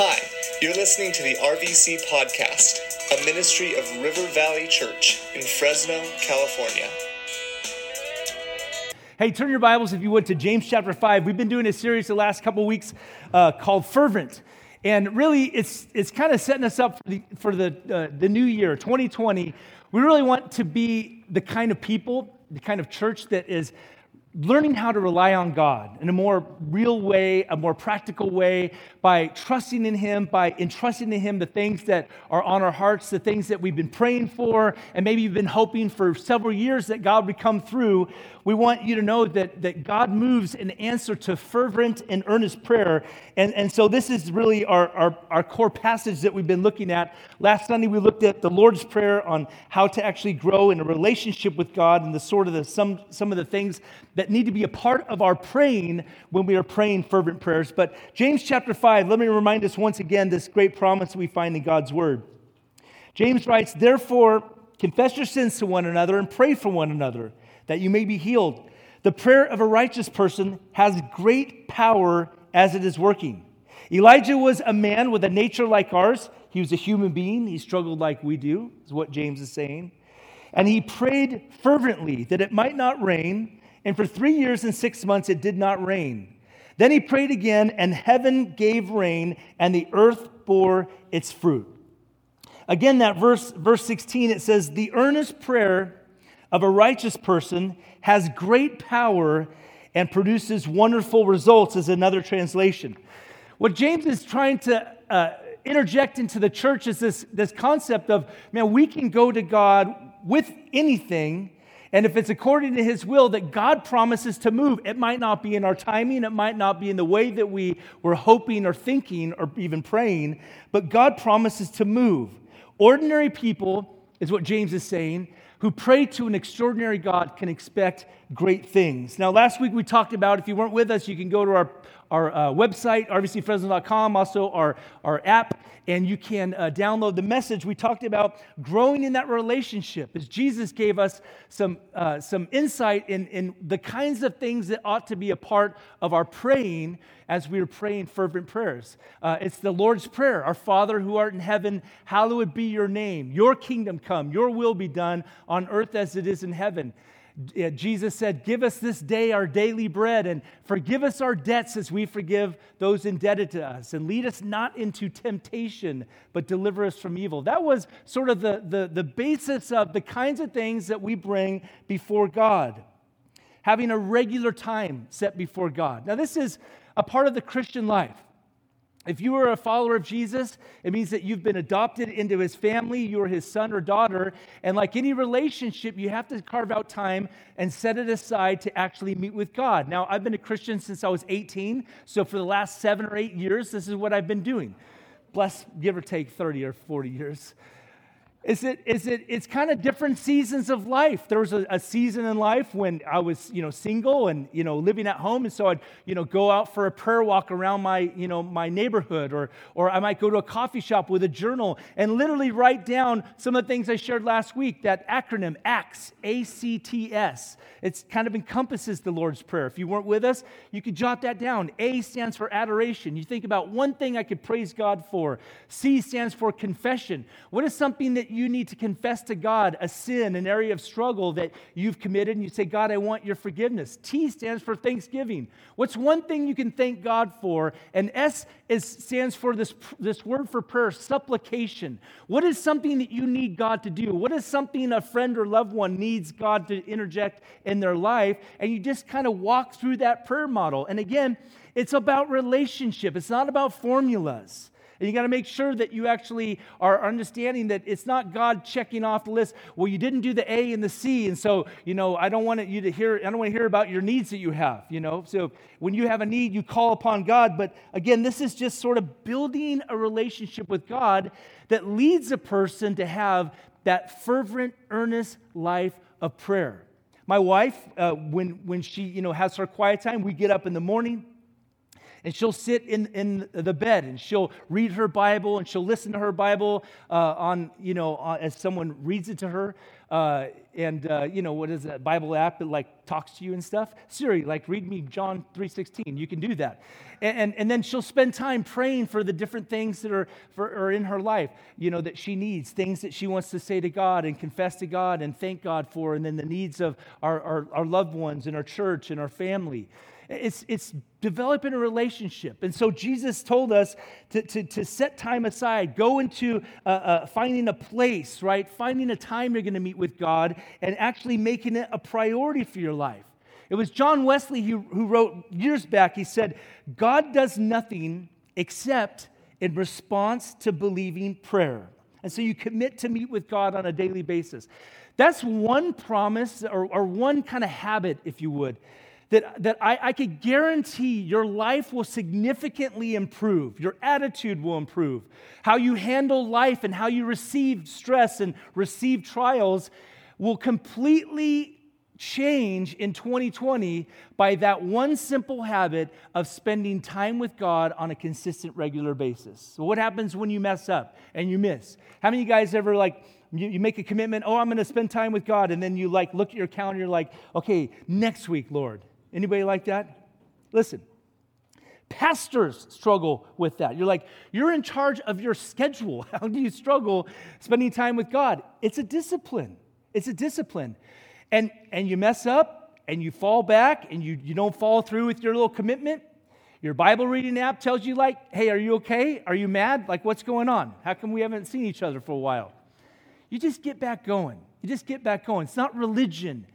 Hi, you're listening to the RVC Podcast, a ministry of River Valley Church in Fresno, California. Hey, turn your Bibles, if you would, to James chapter 5. We've been doing a series the last couple weeks uh, called Fervent. And really, it's, it's kind of setting us up for the, for the, uh, the new year, 2020. We really want to be the kind of people, the kind of church that is learning how to rely on God in a more real way, a more practical way, by trusting in Him, by entrusting to Him the things that are on our hearts, the things that we've been praying for, and maybe you've been hoping for several years that God would come through. We want you to know that, that God moves in answer to fervent and earnest prayer. And, and so this is really our, our, our core passage that we've been looking at. Last Sunday, we looked at the Lord's Prayer on how to actually grow in a relationship with God and the sort of the, some, some of the things that need to be a part of our praying when we are praying fervent prayers. But James chapter 5, let me remind us once again this great promise we find in God's word. James writes, Therefore, confess your sins to one another and pray for one another that you may be healed. The prayer of a righteous person has great power as it is working. Elijah was a man with a nature like ours. He was a human being. He struggled like we do, is what James is saying. And he prayed fervently that it might not rain. And for three years and six months, it did not rain. Then he prayed again, and heaven gave rain, and the earth bore its fruit. Again, that verse, verse 16, it says, The earnest prayer of a righteous person has great power and produces wonderful results, is another translation. What James is trying to uh, interject into the church is this, this concept of, man, we can go to God with anything and if it's according to his will that God promises to move, it might not be in our timing, it might not be in the way that we were hoping or thinking or even praying, but God promises to move. Ordinary people, is what James is saying, who pray to an extraordinary God can expect great things. Now, last week we talked about, if you weren't with us, you can go to our, our uh, website, rvcfresno.com, also our, our app, and you can uh, download the message. We talked about growing in that relationship as Jesus gave us some, uh, some insight in, in the kinds of things that ought to be a part of our praying as we are praying fervent prayers. Uh, it's the Lord's Prayer Our Father who art in heaven, hallowed be your name. Your kingdom come, your will be done on earth as it is in heaven. Jesus said, Give us this day our daily bread and forgive us our debts as we forgive those indebted to us. And lead us not into temptation, but deliver us from evil. That was sort of the, the, the basis of the kinds of things that we bring before God. Having a regular time set before God. Now, this is a part of the Christian life. If you are a follower of Jesus, it means that you've been adopted into his family, you are his son or daughter. And like any relationship, you have to carve out time and set it aside to actually meet with God. Now, I've been a Christian since I was 18, so for the last seven or eight years, this is what I've been doing. Bless, give or take 30 or 40 years. Is it, is it, it's kind of different seasons of life. There was a, a, season in life when I was, you know, single and, you know, living at home. And so I'd, you know, go out for a prayer walk around my, you know, my neighborhood or, or I might go to a coffee shop with a journal and literally write down some of the things I shared last week, that acronym ACTS, A-C-T-S. It kind of encompasses the Lord's Prayer. If you weren't with us, you could jot that down. A stands for adoration. You think about one thing I could praise God for. C stands for confession. What is something that you need to confess to God, a sin, an area of struggle that you've committed, and you say, God, I want your forgiveness? T stands for thanksgiving. What's one thing you can thank God for? And S is, stands for this, this word for prayer, supplication. What is something that you need God to do? What is something a friend or loved one needs God to interject in their life, and you just kind of walk through that prayer model. And again, it's about relationship, it's not about formulas. And you got to make sure that you actually are understanding that it's not God checking off the list. Well, you didn't do the A and the C, and so you know I don't want you to hear. I don't want to hear about your needs that you have. You know, so when you have a need, you call upon God. But again, this is just sort of building a relationship with God that leads a person to have that fervent, earnest life of prayer. My wife, uh, when, when she you know, has her quiet time, we get up in the morning and she'll sit in, in the bed and she'll read her bible and she'll listen to her bible uh, on you know uh, as someone reads it to her. Uh, and uh, you know what is that bible app that like talks to you and stuff? Siri like read me john 3.16 you can do that. And, and, and then she'll spend time praying for the different things that are, for, are in her life you know that she needs things that she wants to say to god and confess to god and thank god for and then the needs of our, our, our loved ones in our church and our family it's, it's developing a relationship. And so Jesus told us to, to, to set time aside, go into uh, uh, finding a place, right? Finding a time you're going to meet with God and actually making it a priority for your life. It was John Wesley who, who wrote years back, he said, God does nothing except in response to believing prayer. And so you commit to meet with God on a daily basis. That's one promise or, or one kind of habit, if you would, that, that I, I could guarantee your life will significantly improve. Your attitude will improve. How you handle life and how you receive stress and receive trials will completely change in 2020 by that one simple habit of spending time with God on a consistent, regular basis. So, what happens when you mess up and you miss? How many of you guys ever like, you, make a commitment, oh, I'm going to spend time with God, and then you like look at your calendar, you're like, okay, next week, Lord. Anybody like that? Listen, pastors struggle with that. You're like, you're in charge of your schedule. How do you struggle spending time with God? It's a discipline. It's a discipline. And, and you mess up and you fall back and you, you don't follow through with your little commitment. Your Bible reading app tells you, like, hey, are you okay? Are you mad? Like, what's going on? How come we haven't seen each other for a while? You just get back going. You just get back going. It's not religion,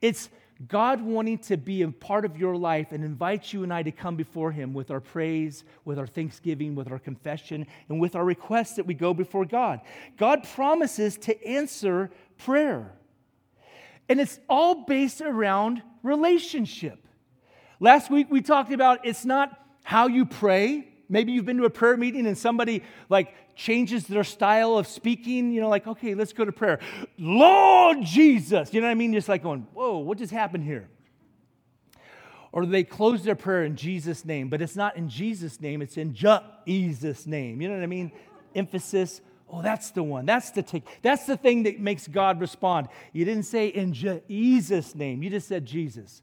it's God wanting to be a part of your life and invite you and I to come before Him with our praise, with our thanksgiving, with our confession, and with our requests that we go before God. God promises to answer prayer. And it's all based around relationship. Last week we talked about it's not how you pray, Maybe you've been to a prayer meeting and somebody like changes their style of speaking, you know, like, okay, let's go to prayer. Lord Jesus. You know what I mean? Just like going, whoa, what just happened here? Or they close their prayer in Jesus' name, but it's not in Jesus' name, it's in Jesus' name. You know what I mean? Emphasis. Oh, that's the one. That's the tick. That's the thing that makes God respond. You didn't say in Jesus' name, you just said Jesus.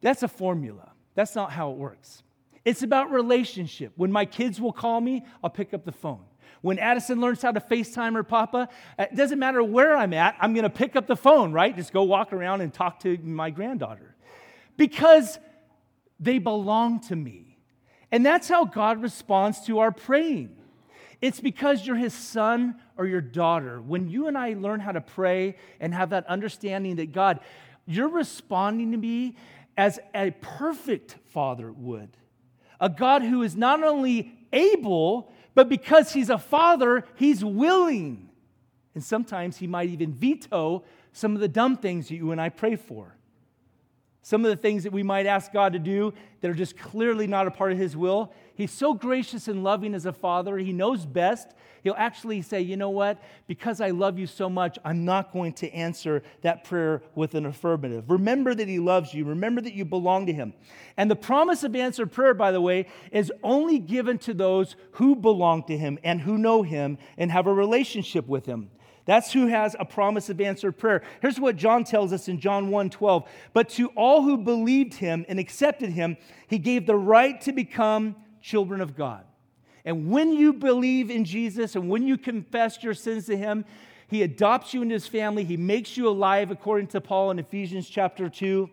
That's a formula. That's not how it works. It's about relationship. When my kids will call me, I'll pick up the phone. When Addison learns how to FaceTime her papa, uh, it doesn't matter where I'm at, I'm going to pick up the phone, right? Just go walk around and talk to my granddaughter. Because they belong to me. And that's how God responds to our praying. It's because you're his son or your daughter. When you and I learn how to pray and have that understanding that God, you're responding to me as a perfect father would a God who is not only able, but because he's a father, he's willing. And sometimes he might even veto some of the dumb things that you and I pray for. Some of the things that we might ask God to do that are just clearly not a part of his will, He's so gracious and loving as a father. He knows best. He'll actually say, you know what? Because I love you so much, I'm not going to answer that prayer with an affirmative. Remember that He loves you. Remember that you belong to Him. And the promise of answered prayer, by the way, is only given to those who belong to Him and who know Him and have a relationship with Him. That's who has a promise of answered prayer. Here's what John tells us in John 1 12. But to all who believed him and accepted him, he gave the right to become children of God. And when you believe in Jesus and when you confess your sins to Him, He adopts you into His family. He makes you alive, according to Paul in Ephesians chapter 2.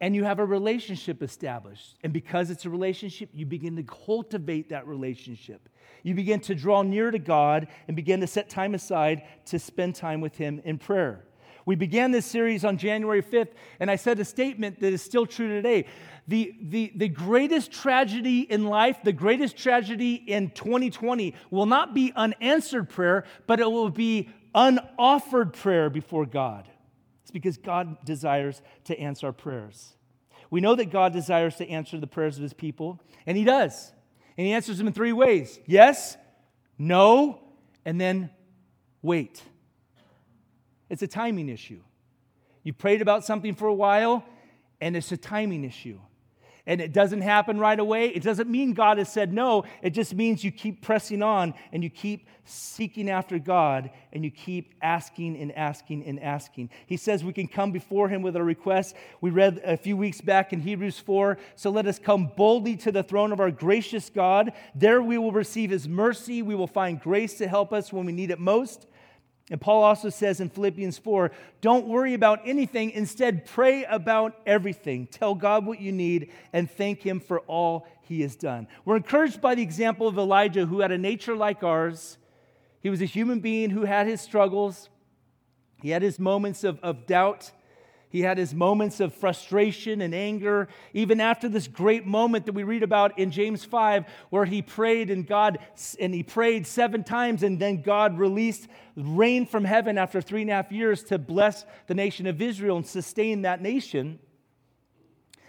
And you have a relationship established. And because it's a relationship, you begin to cultivate that relationship. You begin to draw near to God and begin to set time aside to spend time with Him in prayer. We began this series on January 5th, and I said a statement that is still true today. The, the, the greatest tragedy in life, the greatest tragedy in 2020 will not be unanswered prayer, but it will be unoffered prayer before God. It's because God desires to answer our prayers. We know that God desires to answer the prayers of his people, and he does. And he answers them in three ways yes, no, and then wait. It's a timing issue. You prayed about something for a while, and it's a timing issue. And it doesn't happen right away, it doesn't mean God has said no. It just means you keep pressing on and you keep seeking after God and you keep asking and asking and asking. He says we can come before Him with our requests. We read a few weeks back in Hebrews 4 so let us come boldly to the throne of our gracious God. There we will receive His mercy. We will find grace to help us when we need it most. And Paul also says in Philippians 4 don't worry about anything, instead, pray about everything. Tell God what you need and thank Him for all He has done. We're encouraged by the example of Elijah, who had a nature like ours. He was a human being who had his struggles, he had his moments of, of doubt. He had his moments of frustration and anger, even after this great moment that we read about in James 5, where he prayed and God, and he prayed seven times, and then God released rain from heaven after three and a half years to bless the nation of Israel and sustain that nation.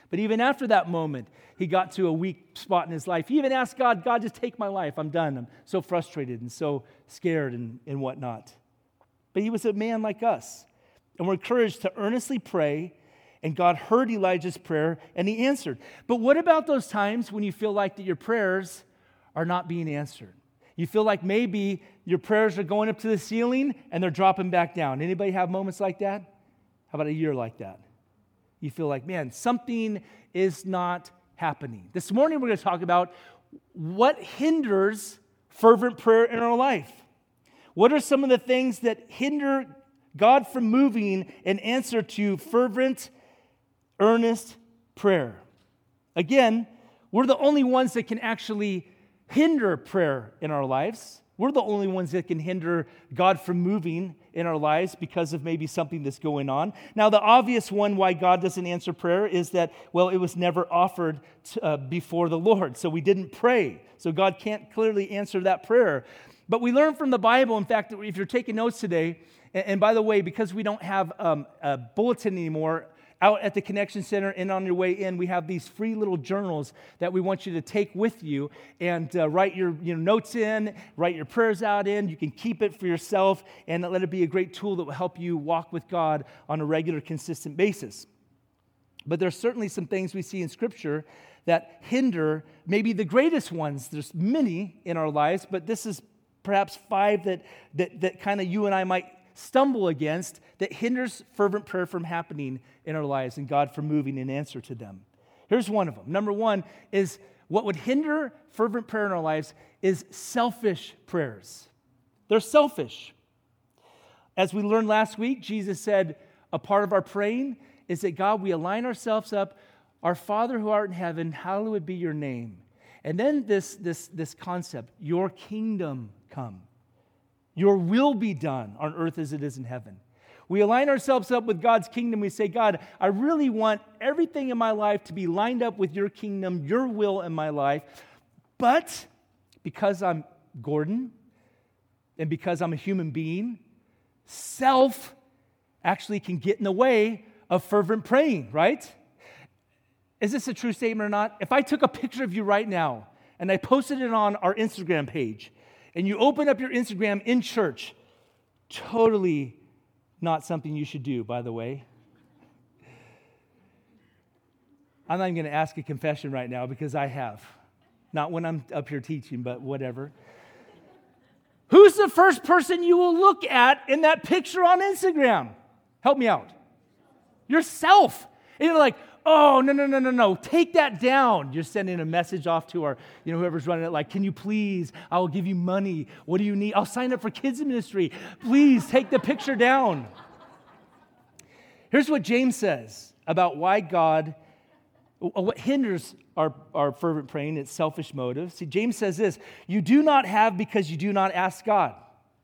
But even after that moment, he got to a weak spot in his life. He even asked God, God, just take my life. I'm done. I'm so frustrated and so scared and, and whatnot. But he was a man like us. And we're encouraged to earnestly pray, and God heard Elijah's prayer and he answered. But what about those times when you feel like that your prayers are not being answered? You feel like maybe your prayers are going up to the ceiling and they're dropping back down. Anybody have moments like that? How about a year like that? You feel like, man, something is not happening. This morning we're going to talk about what hinders fervent prayer in our life. What are some of the things that hinder God from moving in answer to fervent, earnest prayer. Again, we're the only ones that can actually hinder prayer in our lives. We're the only ones that can hinder God from moving in our lives because of maybe something that's going on. Now, the obvious one why God doesn't answer prayer is that, well, it was never offered to, uh, before the Lord, so we didn't pray. So God can't clearly answer that prayer. But we learn from the Bible, in fact, if you're taking notes today, and, by the way, because we don't have um, a bulletin anymore, out at the Connection Center and on your way in, we have these free little journals that we want you to take with you and uh, write your you know, notes in, write your prayers out in. You can keep it for yourself and let it be a great tool that will help you walk with God on a regular, consistent basis. But there's certainly some things we see in Scripture that hinder maybe the greatest ones. There's many in our lives, but this is perhaps five that, that, that kind of you and I might stumble against that hinders fervent prayer from happening in our lives and God from moving in answer to them. Here's one of them. Number one is what would hinder fervent prayer in our lives is selfish prayers. They're selfish. As we learned last week, Jesus said a part of our praying is that God, we align ourselves up, our Father who art in heaven, hallowed be your name. And then this, this, this concept, your kingdom come. Your will be done on earth as it is in heaven. We align ourselves up with God's kingdom. We say, God, I really want everything in my life to be lined up with your kingdom, your will in my life. But because I'm Gordon and because I'm a human being, self actually can get in the way of fervent praying, right? Is this a true statement or not? If I took a picture of you right now and I posted it on our Instagram page, and you open up your Instagram in church, totally not something you should do, by the way. I'm not even going to ask a confession right now because I have. Not when I'm up here teaching, but whatever. Who's the first person you will look at in that picture on Instagram? Help me out. Yourself. And you're like, oh, no, no, no, no, no, take that down. You're sending a message off to our, you know, whoever's running it, like, can you please, I will give you money. What do you need? I'll sign up for kids ministry. Please take the picture down. Here's what James says about why God, uh, what hinders our, our fervent praying, it's selfish motives. See, James says this You do not have because you do not ask God.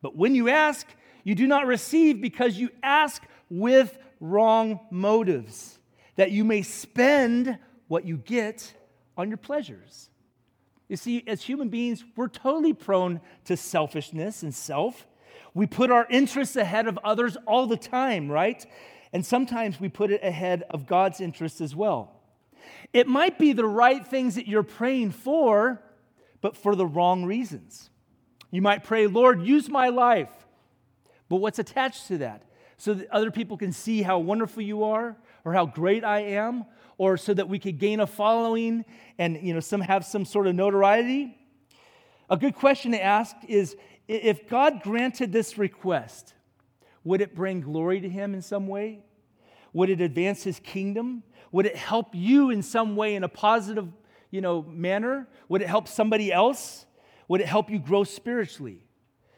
But when you ask, you do not receive because you ask with wrong motives that you may spend what you get on your pleasures. You see, as human beings, we're totally prone to selfishness and self. We put our interests ahead of others all the time, right? And sometimes we put it ahead of God's interests as well. It might be the right things that you're praying for, but for the wrong reasons. You might pray, Lord, use my life. But what's attached to that? So that other people can see how wonderful you are, or how great I am? or so that we could gain a following and you know some have some sort of notoriety? A good question to ask is if God granted this request, would it bring glory to him in some way? Would it advance his kingdom? Would it help you in some way in a positive, you know, manner? Would it help somebody else? Would it help you grow spiritually?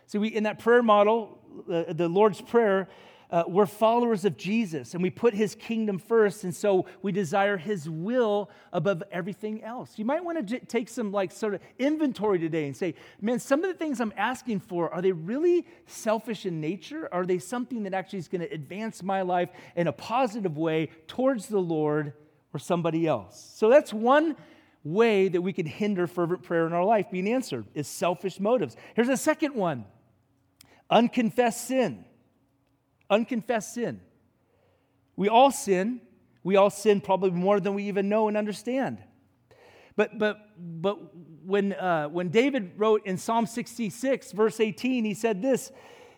See, we in that prayer model, uh, the Lord's prayer, uh, we're followers of Jesus and we put his kingdom first, and so we desire his will above everything else. You might want to j- take some like sort of inventory today and say, man, some of the things I'm asking for, are they really selfish in nature? Are they something that actually is going to advance my life in a positive way towards the Lord or somebody else? So that's one way that we can hinder fervent prayer in our life being answered is selfish motives. Here's a second one unconfessed sin unconfessed sin. We all sin. We all sin probably more than we even know and understand. But, but, but when, uh, when David wrote in Psalm 66, verse 18, he said this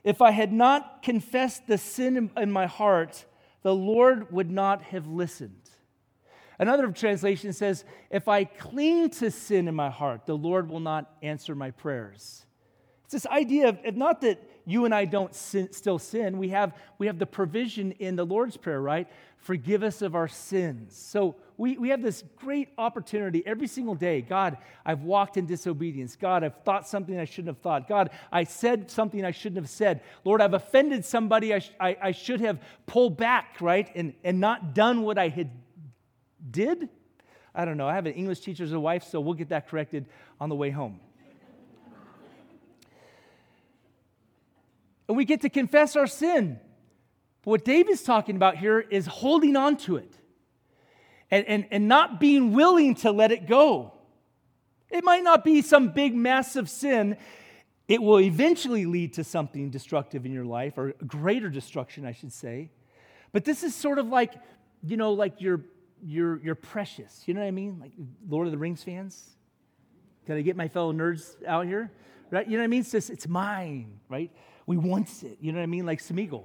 If I had not confessed the sin in, in my heart, the Lord would not have listened. Another translation says, If I cling to sin in my heart, the Lord will not answer my prayers. It's this idea of, of not that you and I don't sin, still sin. We have, we have the provision in the Lord's Prayer, right? Forgive us of our sins. So we, we have this great opportunity every single day. God, I've walked in disobedience. God, I've thought something I shouldn't have thought. God, I said something I shouldn't have said. Lord, I've offended somebody I, sh- I, I should have pulled back, right? And, and not done what I had did. I don't know. I have an English teacher as a wife, so we'll get that corrected on the way home. And we get to confess our sin. But what David's talking about here is holding on to it and, and, and not being willing to let it go. It might not be some big, massive sin. It will eventually lead to something destructive in your life, or greater destruction, I should say. But this is sort of like, you know, like you're, you're, you're precious. You know what I mean? Like Lord of the Rings fans. Can I get my fellow nerds out here? Right? You know what I mean? It's just, it's mine, right? We want it. You know what I mean? Like Smeagol.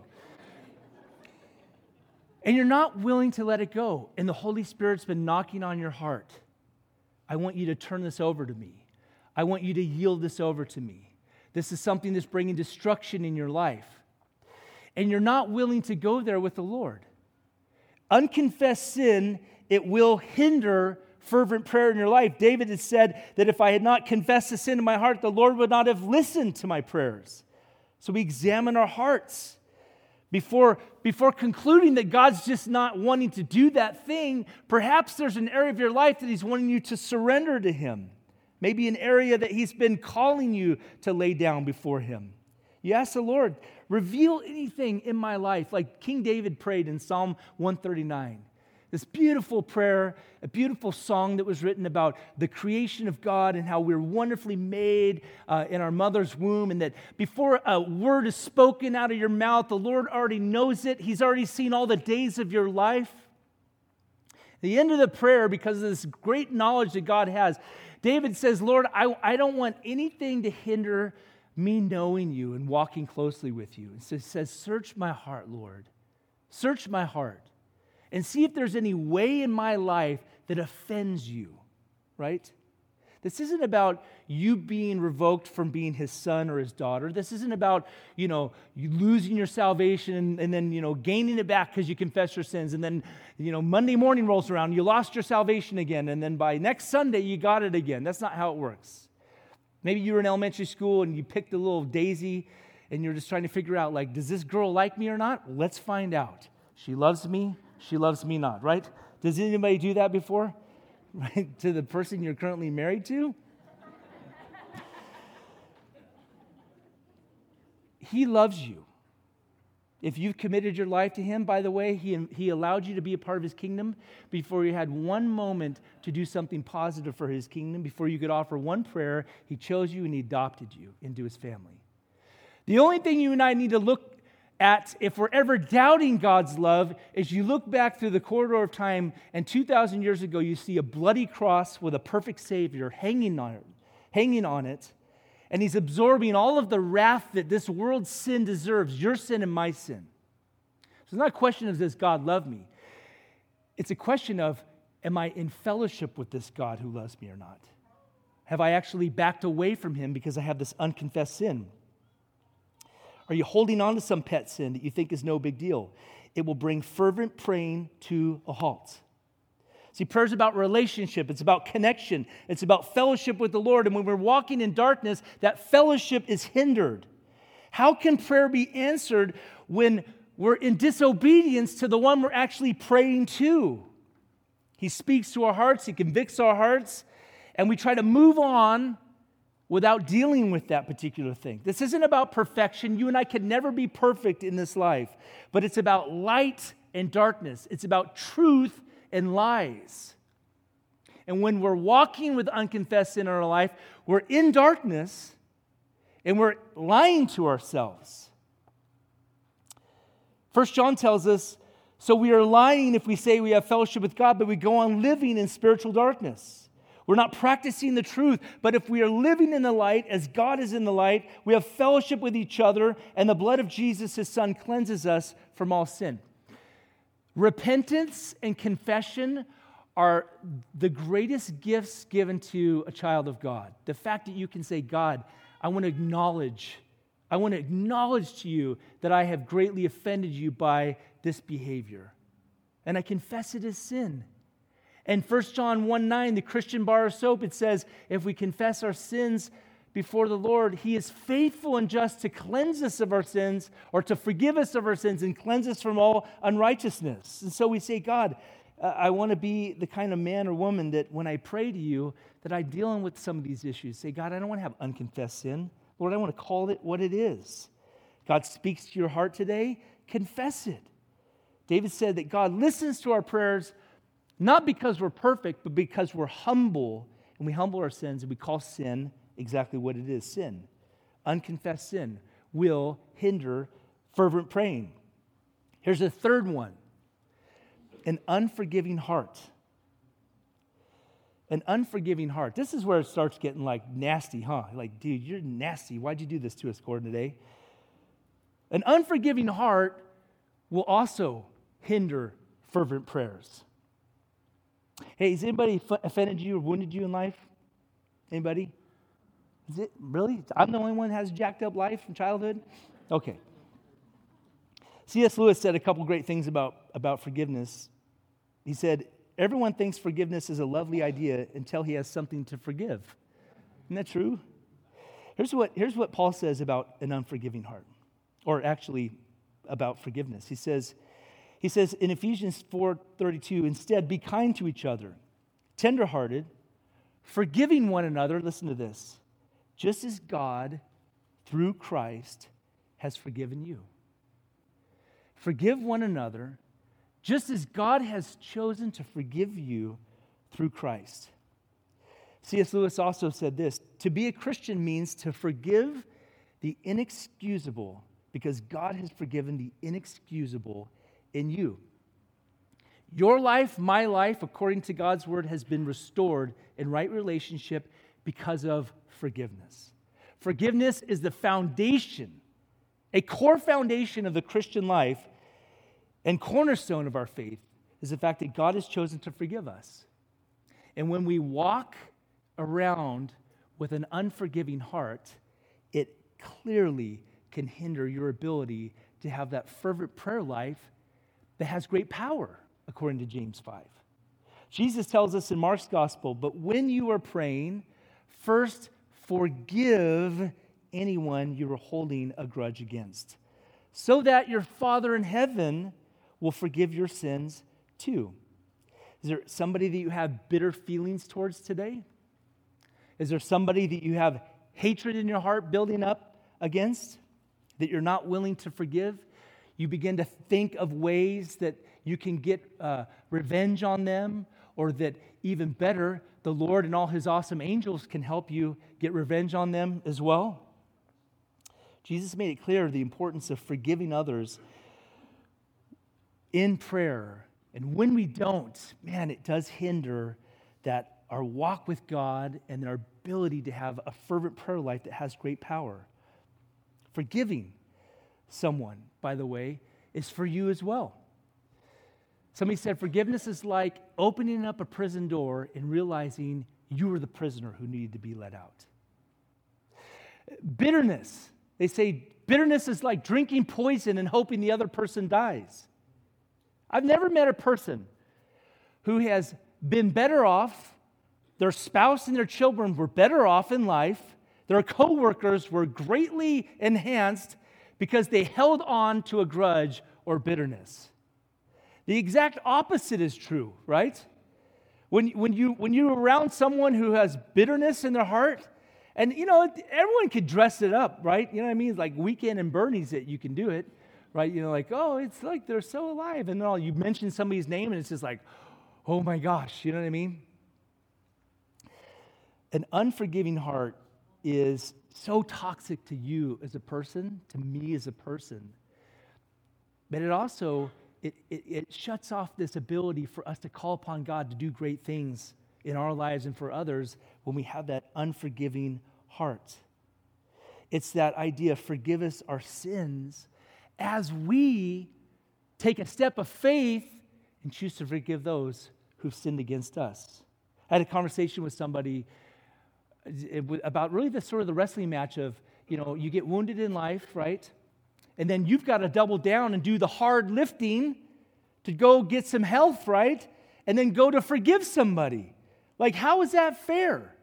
and you're not willing to let it go. And the Holy Spirit's been knocking on your heart. I want you to turn this over to me. I want you to yield this over to me. This is something that's bringing destruction in your life. And you're not willing to go there with the Lord. Unconfessed sin, it will hinder fervent prayer in your life. David has said that if I had not confessed the sin in my heart, the Lord would not have listened to my prayers. So we examine our hearts before, before concluding that God's just not wanting to do that thing. Perhaps there's an area of your life that He's wanting you to surrender to Him. Maybe an area that He's been calling you to lay down before Him. You ask the Lord, reveal anything in my life, like King David prayed in Psalm 139 this beautiful prayer, a beautiful song that was written about the creation of God and how we're wonderfully made uh, in our mother's womb, and that before a word is spoken out of your mouth, the Lord already knows it. He's already seen all the days of your life. the end of the prayer, because of this great knowledge that God has, David says, Lord, I, I don't want anything to hinder me knowing you and walking closely with you. And so he says, Search my heart, Lord. Search my heart and see if there's any way in my life that offends you, right? This isn't about you being revoked from being his son or his daughter. This isn't about, you know, you losing your salvation and, and then, you know, gaining it back because you confess your sins. And then, you know, Monday morning rolls around, you lost your salvation again. And then by next Sunday, you got it again. That's not how it works. Maybe you were in elementary school and you picked a little daisy and you're just trying to figure out, like, does this girl like me or not? Let's find out. She loves me she loves me not, right? Does anybody do that before? Right? To the person you're currently married to? he loves you. If you've committed your life to Him, by the way, he, he allowed you to be a part of His kingdom before you had one moment to do something positive for His kingdom, before you could offer one prayer. He chose you and He adopted you into His family. The only thing you and I need to look at if we're ever doubting God's love as you look back through the corridor of time and 2,000 years ago, you see a bloody cross with a perfect Savior hanging on it, hanging on it, and he's absorbing all of the wrath that this world's sin deserves, your sin and my sin. So it's not a question of does God love me? It's a question of Am I in fellowship with this God who loves me or not? Have I actually backed away from him because I have this unconfessed sin? Are you holding on to some pet sin that you think is no big deal? It will bring fervent praying to a halt. See, prayer is about relationship, it's about connection, it's about fellowship with the Lord. And when we're walking in darkness, that fellowship is hindered. How can prayer be answered when we're in disobedience to the one we're actually praying to? He speaks to our hearts, He convicts our hearts, and we try to move on without dealing with that particular thing. This isn't about perfection. You and I can never be perfect in this life, but it's about light and darkness, it's about truth and lies. And when we're walking with unconfessed sin in our life, we're in darkness and we're lying to ourselves. First John tells us so we are lying if we say we have fellowship with God, but we go on living in spiritual darkness. We're not practicing the truth, but if we are living in the light as God is in the light, we have fellowship with each other, and the blood of Jesus, his son, cleanses us from all sin. Repentance and confession are the greatest gifts given to a child of God. The fact that you can say, God, I want to acknowledge, I want to acknowledge to you that I have greatly offended you by this behavior. And I confess it as sin. And 1 John 1 9, the Christian bar of soap, it says, if we confess our sins before the Lord, He is faithful and just to cleanse us of our sins or to forgive us of our sins and cleanse us from all unrighteousness. And so we say, God, uh, I want to be the kind of man or woman that when I pray to you, that I deal with some of these issues. Say, God, I don't want to have unconfessed sin. Lord, I want to call it what it is. God speaks to your heart today, confess it. David said that God listens to our prayers not because we're perfect, but because we're humble and we humble our sins and we call sin exactly what it is sin. Unconfessed sin will hinder fervent praying. Here's a third one an unforgiving heart. An unforgiving heart. This is where it starts getting like nasty, huh? Like, dude, you're nasty. Why'd you do this to us, Gordon, today? An unforgiving heart will also hinder fervent prayers. Hey, has anybody offended you or wounded you in life? Anybody? Is it really? I'm the only one that has jacked up life from childhood? Okay. C.S. Lewis said a couple great things about, about forgiveness. He said, Everyone thinks forgiveness is a lovely idea until he has something to forgive. Isn't that true? Here's what, here's what Paul says about an unforgiving heart, or actually about forgiveness. He says, he says in Ephesians 4:32, instead, be kind to each other, tenderhearted, forgiving one another. Listen to this just as God, through Christ, has forgiven you. Forgive one another, just as God has chosen to forgive you through Christ. C.S. Lewis also said this to be a Christian means to forgive the inexcusable because God has forgiven the inexcusable in you. Your life, my life, according to God's word, has been restored in right relationship because of forgiveness. Forgiveness is the foundation, a core foundation of the Christian life and cornerstone of our faith is the fact that God has chosen to forgive us. And when we walk around with an unforgiving heart, it clearly can hinder your ability to have that fervent prayer life that has great power, according to James 5. Jesus tells us in Mark's gospel, but when you are praying, first forgive anyone you are holding a grudge against, so that your Father in heaven will forgive your sins too. Is there somebody that you have bitter feelings towards today? Is there somebody that you have hatred in your heart building up against that you're not willing to forgive? You begin to think of ways that you can get uh, revenge on them, or that even better, the Lord and all his awesome angels can help you get revenge on them as well. Jesus made it clear the importance of forgiving others in prayer. And when we don't, man, it does hinder that our walk with God and our ability to have a fervent prayer life that has great power. Forgiving someone, by the way, is for you as well. Somebody said forgiveness is like opening up a prison door and realizing you were the prisoner who needed to be let out. Bitterness, they say bitterness is like drinking poison and hoping the other person dies. I've never met a person who has been better off, their spouse and their children were better off in life, their coworkers were greatly enhanced because they held on to a grudge or bitterness. The exact opposite is true, right? When, when, you, when you're around someone who has bitterness in their heart, and you know, everyone could dress it up, right? You know what I mean? Like Weekend at Bernie's that you can do it, right? You know, like, oh, it's like they're so alive. And all you mention somebody's name and it's just like, oh my gosh, you know what I mean? An unforgiving heart is so toxic to you as a person, to me as a person. But it also it, it, it, shuts off this ability for us to call upon God to do great things in our lives and for others when we have that unforgiving heart. It's that idea forgive us our sins as we take a step of faith and choose to forgive those who've sinned against us. I had a conversation with somebody about really the sort of the wrestling match of, you know, you get wounded in life, right? And then you've got to double down and do the hard lifting to go get some health, right? And then go to forgive somebody. Like, how is that fair?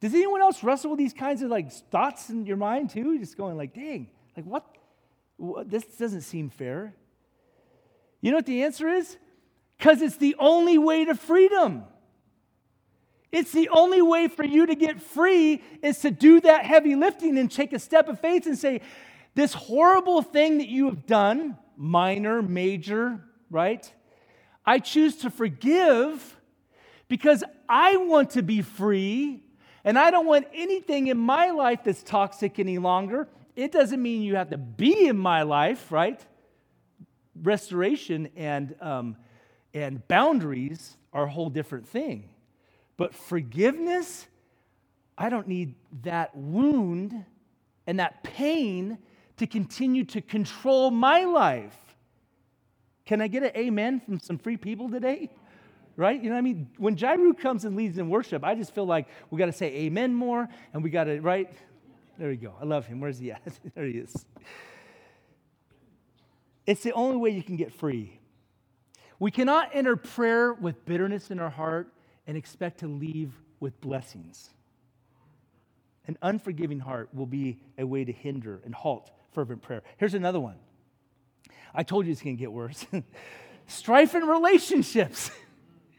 Does anyone else wrestle with these kinds of like thoughts in your mind too? Just going like, dang, like what? what this doesn't seem fair. You know what the answer is? Because it's the only way to freedom. It's the only way for you to get free is to do that heavy lifting and take a step of faith and say, This horrible thing that you have done, minor, major, right? I choose to forgive because I want to be free and I don't want anything in my life that's toxic any longer. It doesn't mean you have to be in my life, right? Restoration and, um, and boundaries are a whole different thing. But forgiveness, I don't need that wound and that pain to continue to control my life. Can I get an amen from some free people today? Right? You know what I mean? When Jairu comes and leads in worship, I just feel like we got to say amen more and we got to, right? There we go. I love him. Where's he at? there he is. It's the only way you can get free. We cannot enter prayer with bitterness in our heart and expect to leave with blessings. An unforgiving heart will be a way to hinder and halt fervent prayer. Here's another one. I told you it's going to get worse. Strife in relationships.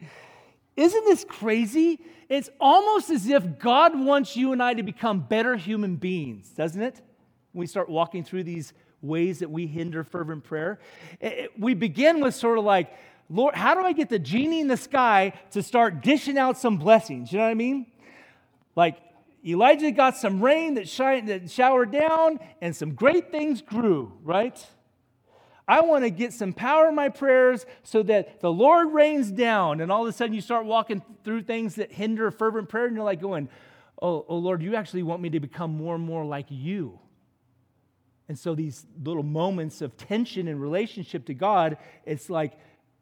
Isn't this crazy? It's almost as if God wants you and I to become better human beings, doesn't it? When we start walking through these ways that we hinder fervent prayer, we begin with sort of like, Lord, how do I get the genie in the sky to start dishing out some blessings? You know what I mean? Like Elijah got some rain that, that showered down and some great things grew, right? I want to get some power in my prayers so that the Lord rains down. And all of a sudden you start walking through things that hinder fervent prayer, and you're like going, Oh, oh Lord, you actually want me to become more and more like you. And so these little moments of tension in relationship to God, it's like,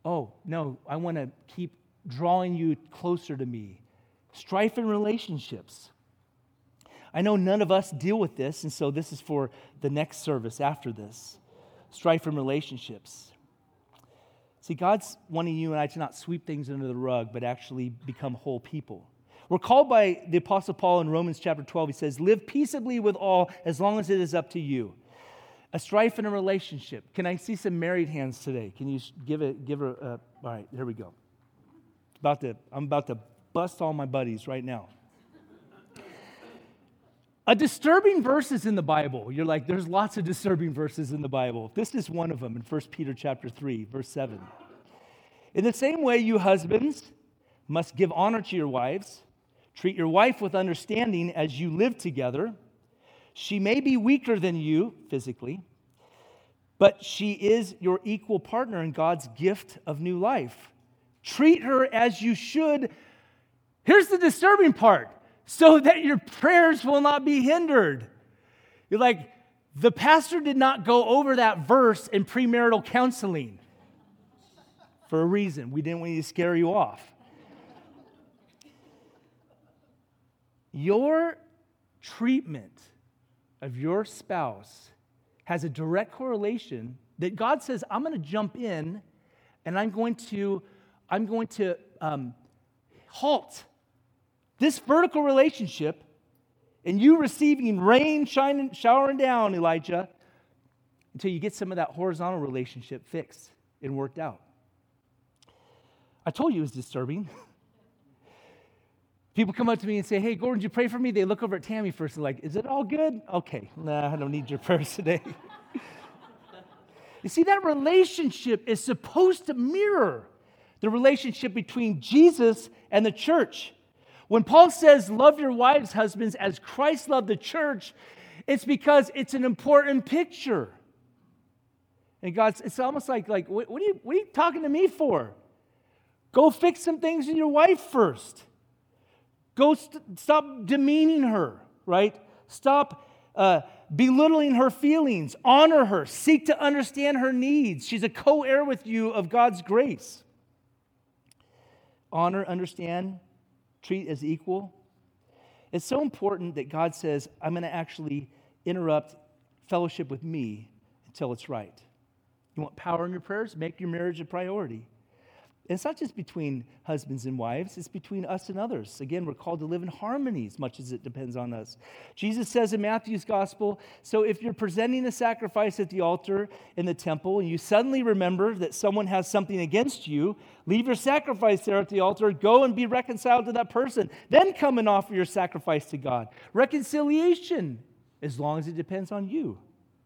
oh, no, I want to keep drawing you closer to me. Strife in relationships. I know none of us deal with this, and so this is for the next service after this. Strife in relationships. See, God's wanting you and I to not sweep things under the rug, but actually become whole people. We're called by the Apostle Paul in Romans chapter 12. He says, Live peaceably with all as long as it is up to you a strife in a relationship. Can I see some married hands today? Can you give it, give her, a, all right, here we go. About to, I'm about to bust all my buddies right now. A disturbing verses in the Bible. You're like, there's lots of disturbing verses in the Bible. This is one of them in 1 Peter chapter 3, verse 7. In the same way, you husbands must give honor to your wives, treat your wife with understanding as you live together. She may be weaker than you physically, but she is your equal partner in God's gift of new life. Treat her as you should. Here's the disturbing part so that your prayers will not be hindered. You're like, the pastor did not go over that verse in premarital counseling. for a reason. We didn't want to scare you off. Your treatment of your spouse has a direct correlation that God says, I'm going to jump in and I'm going to, I'm going to um, halt this vertical relationship and you receiving rain shining, showering down, Elijah, until you get some of that horizontal relationship fixed and worked out. I told you it was disturbing. People come up to me and say, Hey, Gordon, you pray for me? They look over at Tammy first and like, Is it all good? Okay, nah, I don't need your prayers today. you see, that relationship is supposed to mirror the relationship between Jesus and the church. When Paul says, Love your wives, husbands, as Christ loved the church, it's because it's an important picture. And God's, it's almost like, like what, what, are you, what are you talking to me for? Go fix some things in your wife first. Go st- stop demeaning her, right? Stop uh, belittling her feelings. Honor her. Seek to understand her needs. She's a co heir with you of God's grace. Honor, understand, treat as equal. It's so important that God says, I'm going to actually interrupt fellowship with me until it's right. You want power in your prayers? Make your marriage a priority. And it's not just between husbands and wives, it's between us and others. Again, we're called to live in harmony as much as it depends on us. Jesus says in Matthew's gospel so if you're presenting a sacrifice at the altar in the temple and you suddenly remember that someone has something against you, leave your sacrifice there at the altar, go and be reconciled to that person. Then come and offer your sacrifice to God. Reconciliation, as long as it depends on you.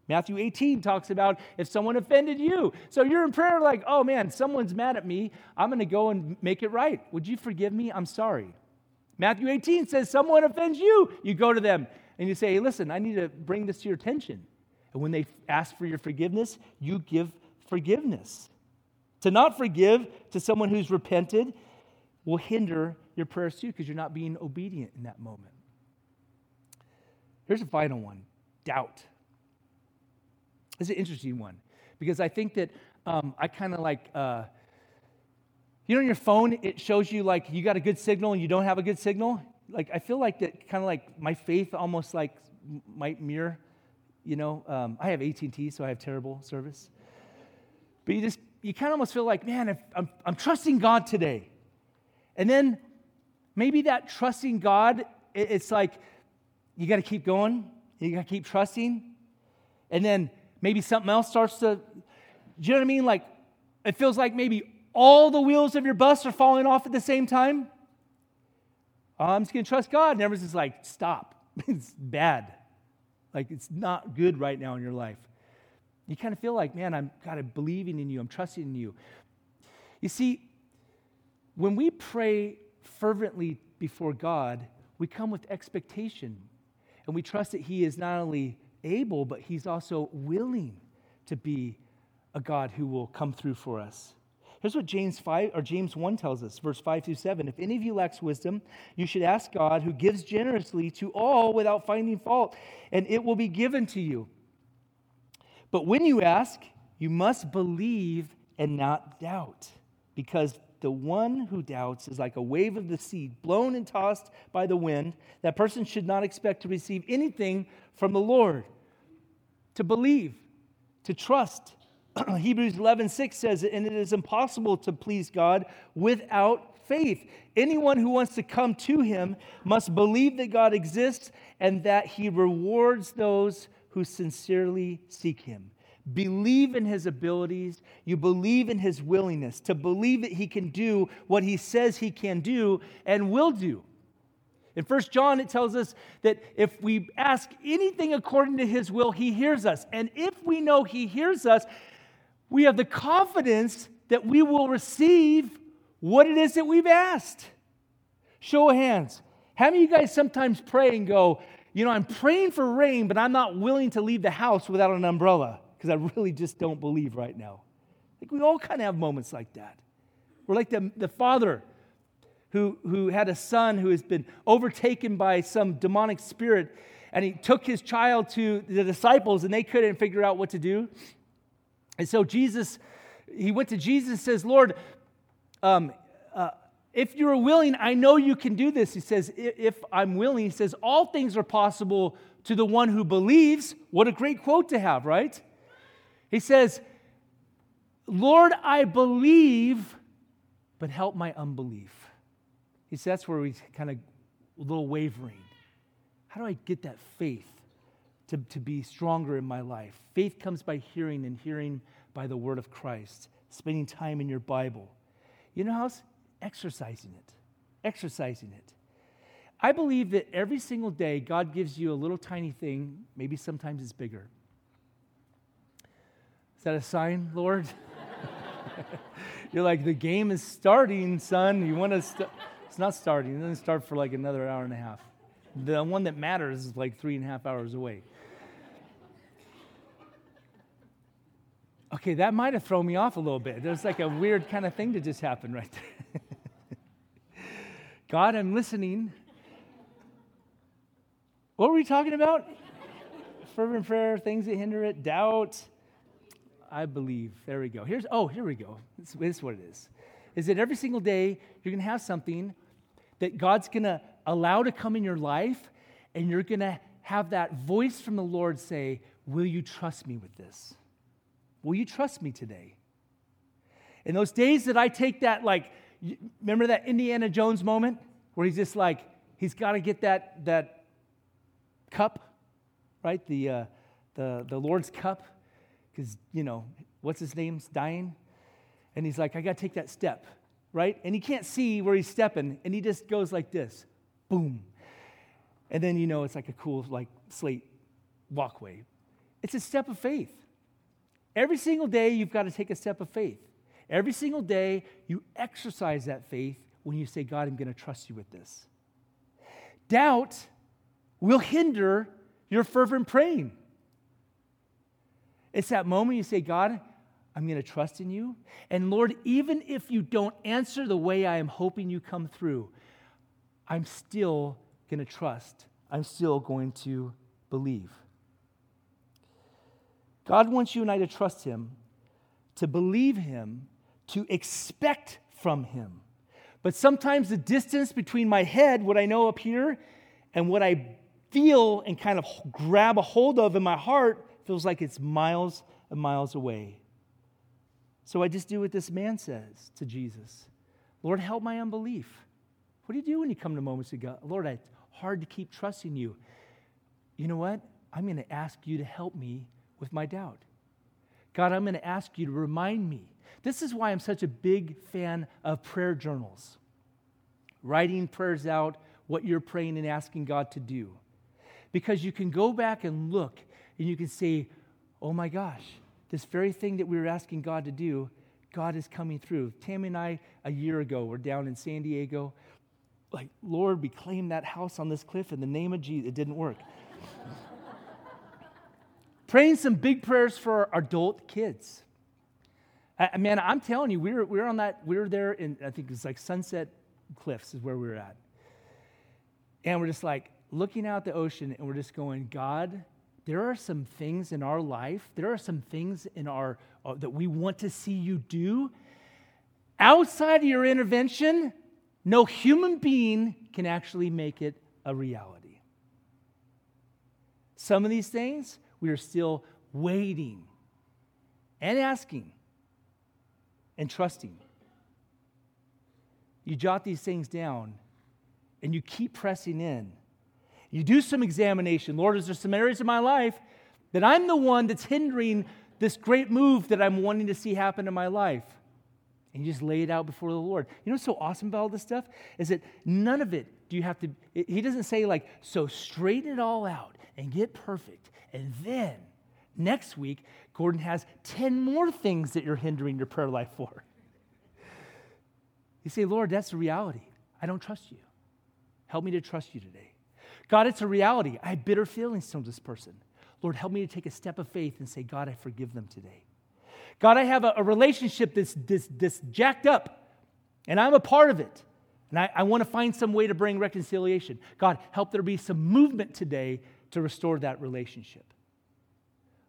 Matthew 18 talks about if someone offended you. So you're in prayer like, oh man, someone's mad at me. I'm going to go and make it right. Would you forgive me? I'm sorry. Matthew 18 says someone offends you. You go to them and you say, hey, listen, I need to bring this to your attention. And when they ask for your forgiveness, you give forgiveness. To not forgive to someone who's repented will hinder your prayers too because you're not being obedient in that moment. Here's a final one doubt. It's an interesting one because I think that um, I kind of like, uh, you know, on your phone, it shows you like you got a good signal and you don't have a good signal. Like, I feel like that kind of like my faith almost like might mirror, you know, um, I have AT&T, so I have terrible service. But you just, you kind of almost feel like, man, if I'm, I'm trusting God today. And then maybe that trusting God, it's like you got to keep going, you got to keep trusting. And then maybe something else starts to, do you know what I mean? Like, it feels like maybe all the wheels of your bus are falling off at the same time. Oh, I'm just going to trust God. And everyone's just like, stop. it's bad. Like, it's not good right now in your life. You kind of feel like, man, I'm kind I'm believing in you. I'm trusting in you. You see, when we pray fervently before God, we come with expectation. And we trust that He is not only able, but he's also willing to be a God who will come through for us. Here's what James 5 or James 1 tells us, verse 5 through 7. If any of you lacks wisdom, you should ask God who gives generously to all without finding fault, and it will be given to you. But when you ask, you must believe and not doubt, because the one who doubts is like a wave of the sea, blown and tossed by the wind. That person should not expect to receive anything from the Lord. To believe, to trust. Hebrews 11, 6 says, and it is impossible to please God without faith. Anyone who wants to come to him must believe that God exists and that he rewards those who sincerely seek him believe in his abilities, you believe in his willingness, to believe that he can do what he says he can do and will do. In 1 John, it tells us that if we ask anything according to his will, he hears us. And if we know he hears us, we have the confidence that we will receive what it is that we've asked. Show of hands. How many of you guys sometimes pray and go, you know, I'm praying for rain, but I'm not willing to leave the house without an umbrella? Because I really just don't believe right now. Like we all kind of have moments like that. We're like the, the father who, who had a son who has been overtaken by some demonic spirit, and he took his child to the disciples, and they couldn't figure out what to do. And so Jesus He went to Jesus and says, Lord, um, uh, if you're willing, I know you can do this. He says, if I'm willing, he says, all things are possible to the one who believes. What a great quote to have, right? He says, Lord, I believe, but help my unbelief. He says that's where he's kind of a little wavering. How do I get that faith to, to be stronger in my life? Faith comes by hearing, and hearing by the word of Christ, spending time in your Bible. You know how? Exercising it. Exercising it. I believe that every single day God gives you a little tiny thing, maybe sometimes it's bigger. Is that a sign, Lord? You're like, the game is starting, son. You want to start? It's not starting. It doesn't start for like another hour and a half. The one that matters is like three and a half hours away. Okay, that might have thrown me off a little bit. There's like a weird kind of thing that just happened right there. God, I'm listening. What were we talking about? Fervent prayer, things that hinder it, doubt. I believe. There we go. Here's oh, here we go. This, this is what it is. Is that every single day you're gonna have something that God's gonna allow to come in your life, and you're gonna have that voice from the Lord say, Will you trust me with this? Will you trust me today? In those days that I take that, like, remember that Indiana Jones moment where he's just like, he's got to get that, that cup, right? The, uh, the, the Lord's cup, because, you know, what's his name's dying? And he's like, I got to take that step, right? And he can't see where he's stepping, and he just goes like this boom. And then, you know, it's like a cool, like, slate walkway. It's a step of faith. Every single day, you've got to take a step of faith. Every single day, you exercise that faith when you say, God, I'm going to trust you with this. Doubt will hinder your fervent praying. It's that moment you say, God, I'm going to trust in you. And Lord, even if you don't answer the way I am hoping you come through, I'm still going to trust. I'm still going to believe. God wants you and I to trust Him, to believe Him, to expect from Him. But sometimes the distance between my head, what I know up here, and what I feel and kind of grab a hold of in my heart feels like it's miles and miles away. So I just do what this man says to Jesus Lord, help my unbelief. What do you do when you come to moments of God? Lord, it's hard to keep trusting you. You know what? I'm going to ask you to help me with my doubt. God, I'm going to ask you to remind me. This is why I'm such a big fan of prayer journals. Writing prayers out, what you're praying and asking God to do. Because you can go back and look and you can say, oh my gosh, this very thing that we were asking God to do, God is coming through. Tammy and I, a year ago, were down in San Diego. Like, Lord, we claimed that house on this cliff in the name of Jesus. It didn't work praying some big prayers for our adult kids. I, man, I'm telling you, we were, we were on that, we were there in, I think it was like Sunset Cliffs is where we were at. And we're just like looking out the ocean and we're just going, God, there are some things in our life, there are some things in our, uh, that we want to see you do. Outside of your intervention, no human being can actually make it a reality. Some of these things we are still waiting and asking and trusting. You jot these things down and you keep pressing in. You do some examination. Lord, is there some areas of my life that I'm the one that's hindering this great move that I'm wanting to see happen in my life? And you just lay it out before the Lord. You know what's so awesome about all this stuff? Is that none of it do you have to, he doesn't say, like, so straighten it all out and get perfect and then next week, Gordon has 10 more things that you're hindering your prayer life for. You say, Lord, that's the reality. I don't trust you. Help me to trust you today. God, it's a reality. I have bitter feelings towards this person. Lord, help me to take a step of faith and say, God, I forgive them today. God, I have a, a relationship that's, that's, that's, jacked up, and I'm a part of it. And I, I want to find some way to bring reconciliation. God, help there be some movement today to restore that relationship.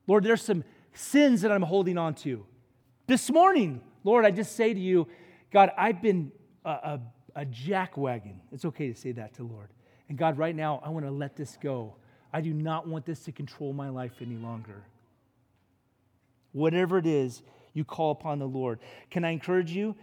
Lord, there's some sins that I'm holding on to. This morning, Lord, I just say to you, God, I've been a, a, a jackwagon. It's okay to say that to Lord. And God, right now, I want to let this go. I do not want this to control my life any longer. Whatever it is, you call upon the Lord. Can I encourage you?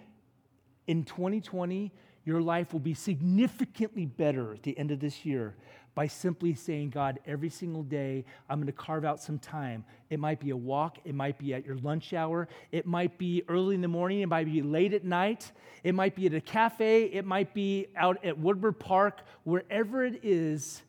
In 2020, your life will be significantly better at the end of this year by simply saying, God, every single day, I'm going to carve out some time. It might be a walk, it might be at your lunch hour, it might be early in the morning, it might be late at night, it might be at a cafe, it might be out at Woodward Park, wherever it is.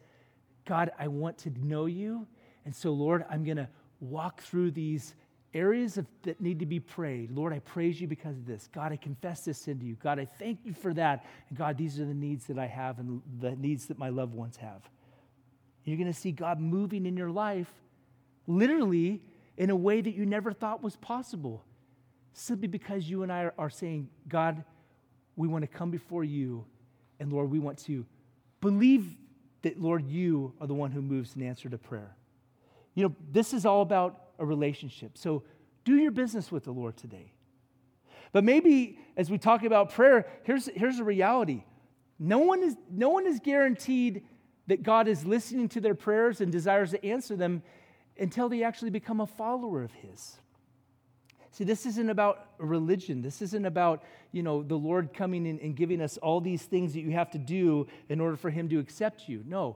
God, I want to know you. And so, Lord, I'm going to walk through these areas of, that need to be prayed. Lord, I praise you because of this. God, I confess this into you. God, I thank you for that. And God, these are the needs that I have and the needs that my loved ones have. You're going to see God moving in your life literally in a way that you never thought was possible. Simply because you and I are, are saying, God, we want to come before you. And Lord, we want to believe that, Lord, you are the one who moves in answer to prayer. You know, this is all about a relationship. So do your business with the Lord today. But maybe as we talk about prayer, here's, here's a reality. No one, is, no one is guaranteed that God is listening to their prayers and desires to answer them until they actually become a follower of His. See, this isn't about religion. This isn't about, you know, the Lord coming in and giving us all these things that you have to do in order for Him to accept you. No.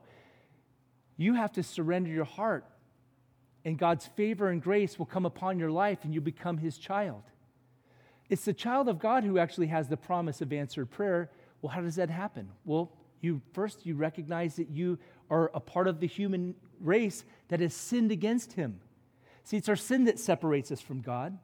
You have to surrender your heart and God's favor and grace will come upon your life and you become his child. It's the child of God who actually has the promise of answered prayer. Well, how does that happen? Well, you first you recognize that you are a part of the human race that has sinned against him. See, it's our sin that separates us from God.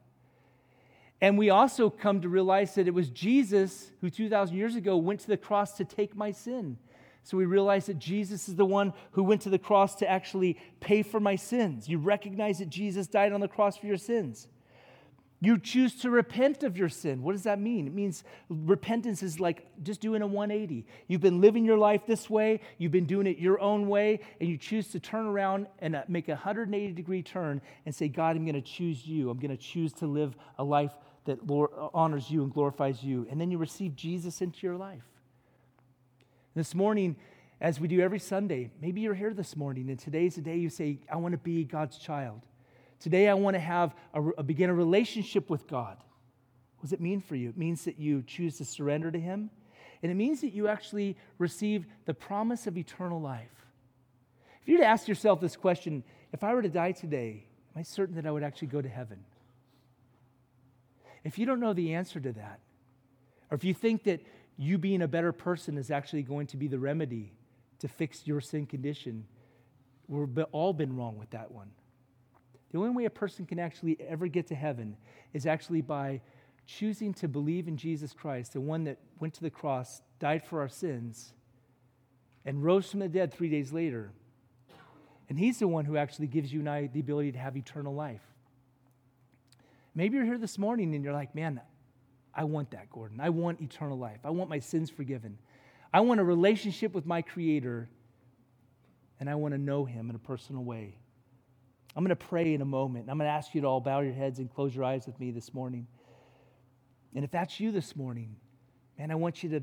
And we also come to realize that it was Jesus who 2,000 years ago went to the cross to take my sin. So we realize that Jesus is the one who went to the cross to actually pay for my sins. You recognize that Jesus died on the cross for your sins. You choose to repent of your sin. What does that mean? It means repentance is like just doing a 180. You've been living your life this way, you've been doing it your own way, and you choose to turn around and uh, make a 180 degree turn and say, God, I'm going to choose you. I'm going to choose to live a life that honors you and glorifies you. And then you receive Jesus into your life. This morning, as we do every Sunday, maybe you're here this morning and today's the day you say, I want to be God's child. Today, I want to have a, a begin a relationship with God. What does it mean for you? It means that you choose to surrender to Him, and it means that you actually receive the promise of eternal life. If you were to ask yourself this question, if I were to die today, am I certain that I would actually go to heaven? If you don't know the answer to that, or if you think that you being a better person is actually going to be the remedy to fix your sin condition. We've all been wrong with that one. The only way a person can actually ever get to heaven is actually by choosing to believe in Jesus Christ, the one that went to the cross, died for our sins, and rose from the dead three days later. And he's the one who actually gives you and I the ability to have eternal life. Maybe you're here this morning and you're like, man, I want that, Gordon. I want eternal life. I want my sins forgiven. I want a relationship with my Creator, and I want to know Him in a personal way. I'm going to pray in a moment. I'm going to ask you to all bow your heads and close your eyes with me this morning. And if that's you this morning, man, I want you to,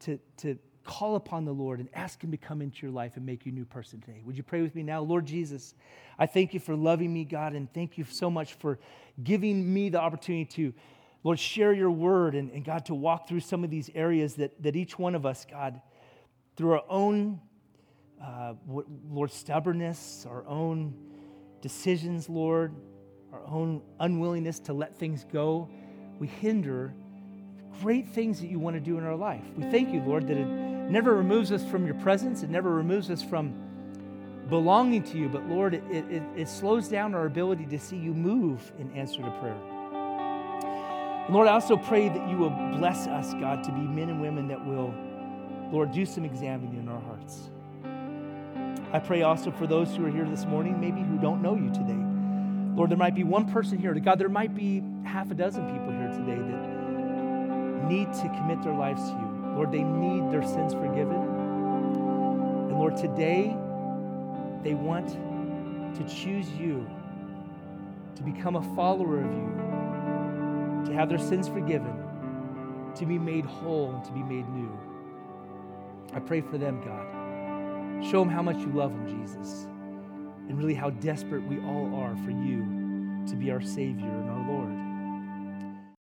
to, to call upon the Lord and ask Him to come into your life and make you a new person today. Would you pray with me now? Lord Jesus, I thank you for loving me, God, and thank you so much for giving me the opportunity to Lord, share your word and, and God, to walk through some of these areas that, that each one of us, God, through our own, uh, Lord, stubbornness, our own decisions, Lord, our own unwillingness to let things go, we hinder great things that you want to do in our life. We thank you, Lord, that it never removes us from your presence, it never removes us from belonging to you, but Lord, it, it, it slows down our ability to see you move in answer to prayer. Lord, I also pray that you will bless us, God, to be men and women that will, Lord, do some examining in our hearts. I pray also for those who are here this morning, maybe who don't know you today. Lord, there might be one person here. God, there might be half a dozen people here today that need to commit their lives to you. Lord, they need their sins forgiven. And Lord, today they want to choose you, to become a follower of you to have their sins forgiven, to be made whole, and to be made new. I pray for them, God. Show them how much you love them, Jesus, and really how desperate we all are for you to be our Savior and our Lord.